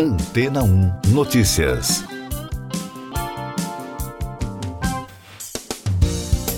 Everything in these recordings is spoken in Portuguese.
Antena 1 Notícias.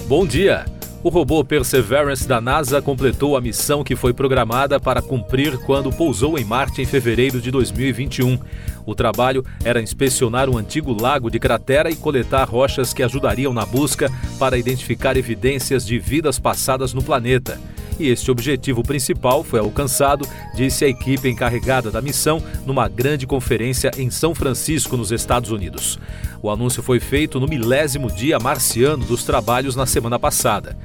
Bom dia. O robô Perseverance da NASA completou a missão que foi programada para cumprir quando pousou em Marte em fevereiro de 2021. O trabalho era inspecionar um antigo lago de cratera e coletar rochas que ajudariam na busca para identificar evidências de vidas passadas no planeta e este objetivo principal foi alcançado, disse a equipe encarregada da missão numa grande conferência em São Francisco, nos Estados Unidos. O anúncio foi feito no milésimo dia marciano dos trabalhos na semana passada.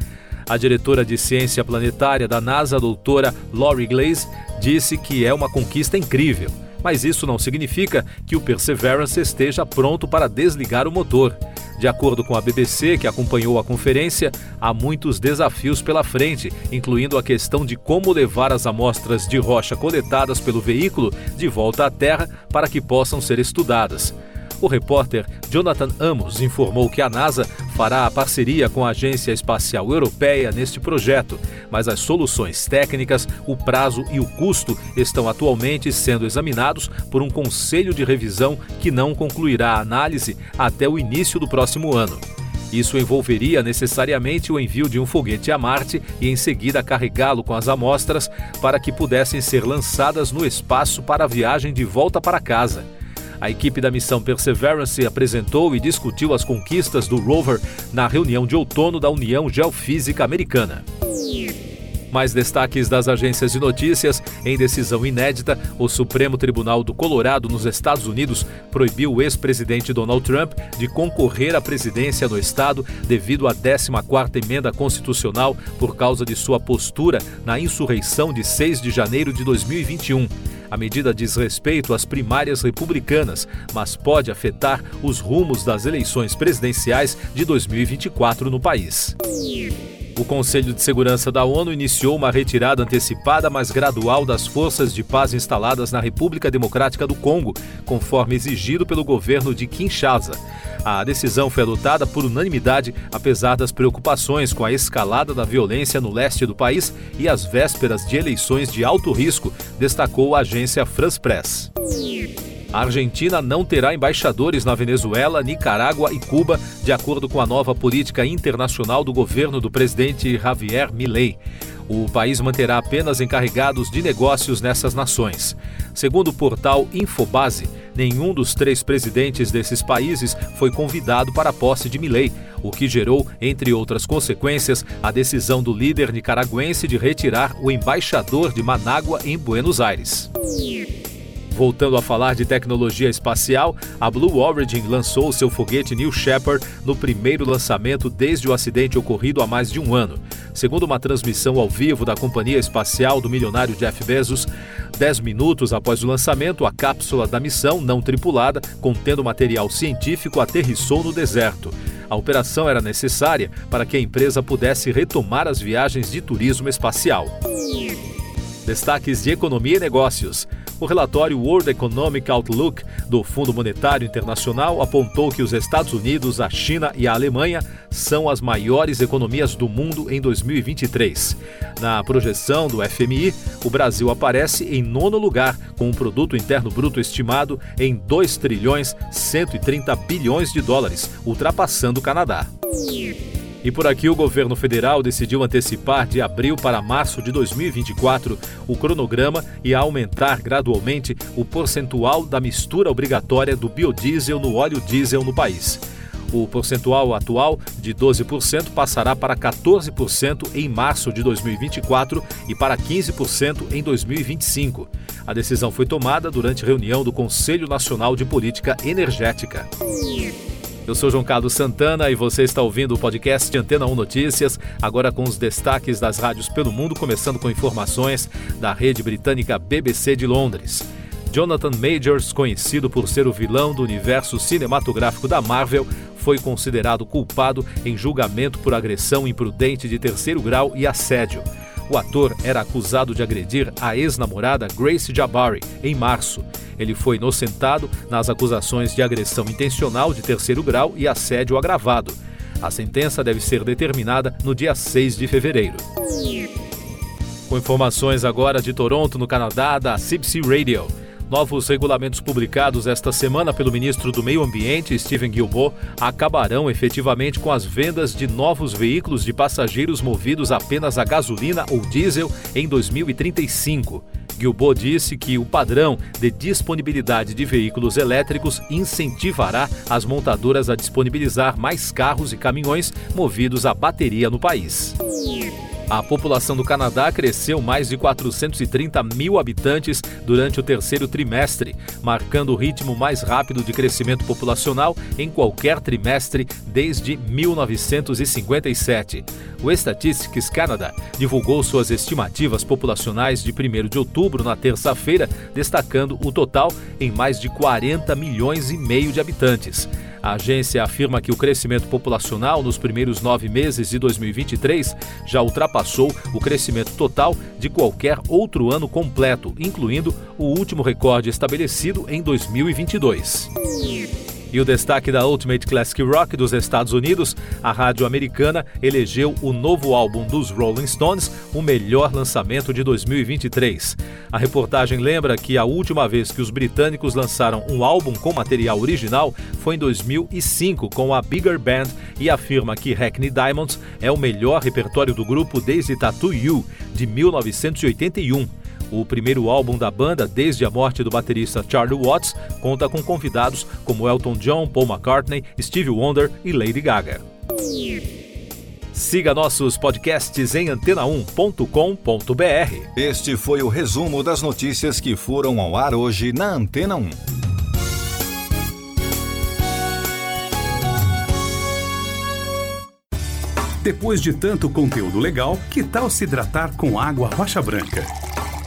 A diretora de ciência planetária da NASA, doutora Lori Glaze, disse que é uma conquista incrível, mas isso não significa que o Perseverance esteja pronto para desligar o motor. De acordo com a BBC, que acompanhou a conferência, há muitos desafios pela frente, incluindo a questão de como levar as amostras de rocha coletadas pelo veículo de volta à Terra para que possam ser estudadas. O repórter Jonathan Amos informou que a NASA fará a parceria com a Agência Espacial Europeia neste projeto, mas as soluções técnicas, o prazo e o custo estão atualmente sendo examinados por um conselho de revisão que não concluirá a análise até o início do próximo ano. Isso envolveria necessariamente o envio de um foguete a Marte e em seguida carregá-lo com as amostras para que pudessem ser lançadas no espaço para a viagem de volta para casa. A equipe da missão Perseverance apresentou e discutiu as conquistas do rover na reunião de outono da União Geofísica Americana. Mais destaques das agências de notícias. Em decisão inédita, o Supremo Tribunal do Colorado, nos Estados Unidos, proibiu o ex-presidente Donald Trump de concorrer à presidência do estado devido à 14ª emenda constitucional por causa de sua postura na insurreição de 6 de janeiro de 2021. A medida diz respeito às primárias republicanas, mas pode afetar os rumos das eleições presidenciais de 2024 no país. O Conselho de Segurança da ONU iniciou uma retirada antecipada, mas gradual das forças de paz instaladas na República Democrática do Congo, conforme exigido pelo governo de Kinshasa. A decisão foi adotada por unanimidade, apesar das preocupações com a escalada da violência no leste do país e as vésperas de eleições de alto risco, destacou a agência France Press. A Argentina não terá embaixadores na Venezuela, Nicarágua e Cuba, de acordo com a nova política internacional do governo do presidente Javier Milei. O país manterá apenas encarregados de negócios nessas nações. Segundo o portal Infobase, nenhum dos três presidentes desses países foi convidado para a posse de Milei, o que gerou, entre outras consequências, a decisão do líder nicaragüense de retirar o embaixador de Manágua em Buenos Aires. Voltando a falar de tecnologia espacial, a Blue Origin lançou seu foguete New Shepard no primeiro lançamento desde o acidente ocorrido há mais de um ano. Segundo uma transmissão ao vivo da companhia espacial do milionário Jeff Bezos, dez minutos após o lançamento, a cápsula da missão, não tripulada, contendo material científico, aterrissou no deserto. A operação era necessária para que a empresa pudesse retomar as viagens de turismo espacial. Destaques de economia e negócios. O relatório World Economic Outlook do Fundo Monetário Internacional apontou que os Estados Unidos, a China e a Alemanha são as maiores economias do mundo em 2023. Na projeção do FMI, o Brasil aparece em nono lugar, com um produto interno bruto estimado em 2 trilhões 130 bilhões de dólares, ultrapassando o Canadá. E por aqui, o governo federal decidiu antecipar de abril para março de 2024 o cronograma e aumentar gradualmente o percentual da mistura obrigatória do biodiesel no óleo diesel no país. O percentual atual de 12% passará para 14% em março de 2024 e para 15% em 2025. A decisão foi tomada durante reunião do Conselho Nacional de Política Energética. Eu sou João Carlos Santana e você está ouvindo o podcast Antena 1 Notícias, agora com os destaques das rádios pelo mundo, começando com informações da rede britânica BBC de Londres. Jonathan Majors, conhecido por ser o vilão do universo cinematográfico da Marvel, foi considerado culpado em julgamento por agressão imprudente de terceiro grau e assédio. O ator era acusado de agredir a ex-namorada Grace Jabari em março. Ele foi inocentado nas acusações de agressão intencional de terceiro grau e assédio agravado. A sentença deve ser determinada no dia 6 de fevereiro. Com informações agora de Toronto, no Canadá, da CBC Radio. Novos regulamentos publicados esta semana pelo ministro do Meio Ambiente, Steven Guilbeault, acabarão efetivamente com as vendas de novos veículos de passageiros movidos apenas a gasolina ou diesel em 2035. Guilbeault disse que o padrão de disponibilidade de veículos elétricos incentivará as montadoras a disponibilizar mais carros e caminhões movidos a bateria no país. A população do Canadá cresceu mais de 430 mil habitantes durante o terceiro trimestre, marcando o ritmo mais rápido de crescimento populacional em qualquer trimestre desde 1957. O Statistics Canada divulgou suas estimativas populacionais de 1 de outubro na terça-feira, destacando o total em mais de 40 milhões e meio de habitantes. A agência afirma que o crescimento populacional nos primeiros nove meses de 2023 já ultrapassou o crescimento total de qualquer outro ano completo, incluindo o último recorde estabelecido em 2022. E o destaque da Ultimate Classic Rock dos Estados Unidos, a rádio americana elegeu o novo álbum dos Rolling Stones o melhor lançamento de 2023. A reportagem lembra que a última vez que os britânicos lançaram um álbum com material original foi em 2005 com a Bigger Band e afirma que Hackney Diamonds é o melhor repertório do grupo desde Tattoo You, de 1981. O primeiro álbum da banda, desde a morte do baterista Charlie Watts, conta com convidados como Elton John, Paul McCartney, Stevie Wonder e Lady Gaga. Siga nossos podcasts em antena1.com.br. Este foi o resumo das notícias que foram ao ar hoje na Antena 1. Depois de tanto conteúdo legal, que tal se hidratar com água rocha branca?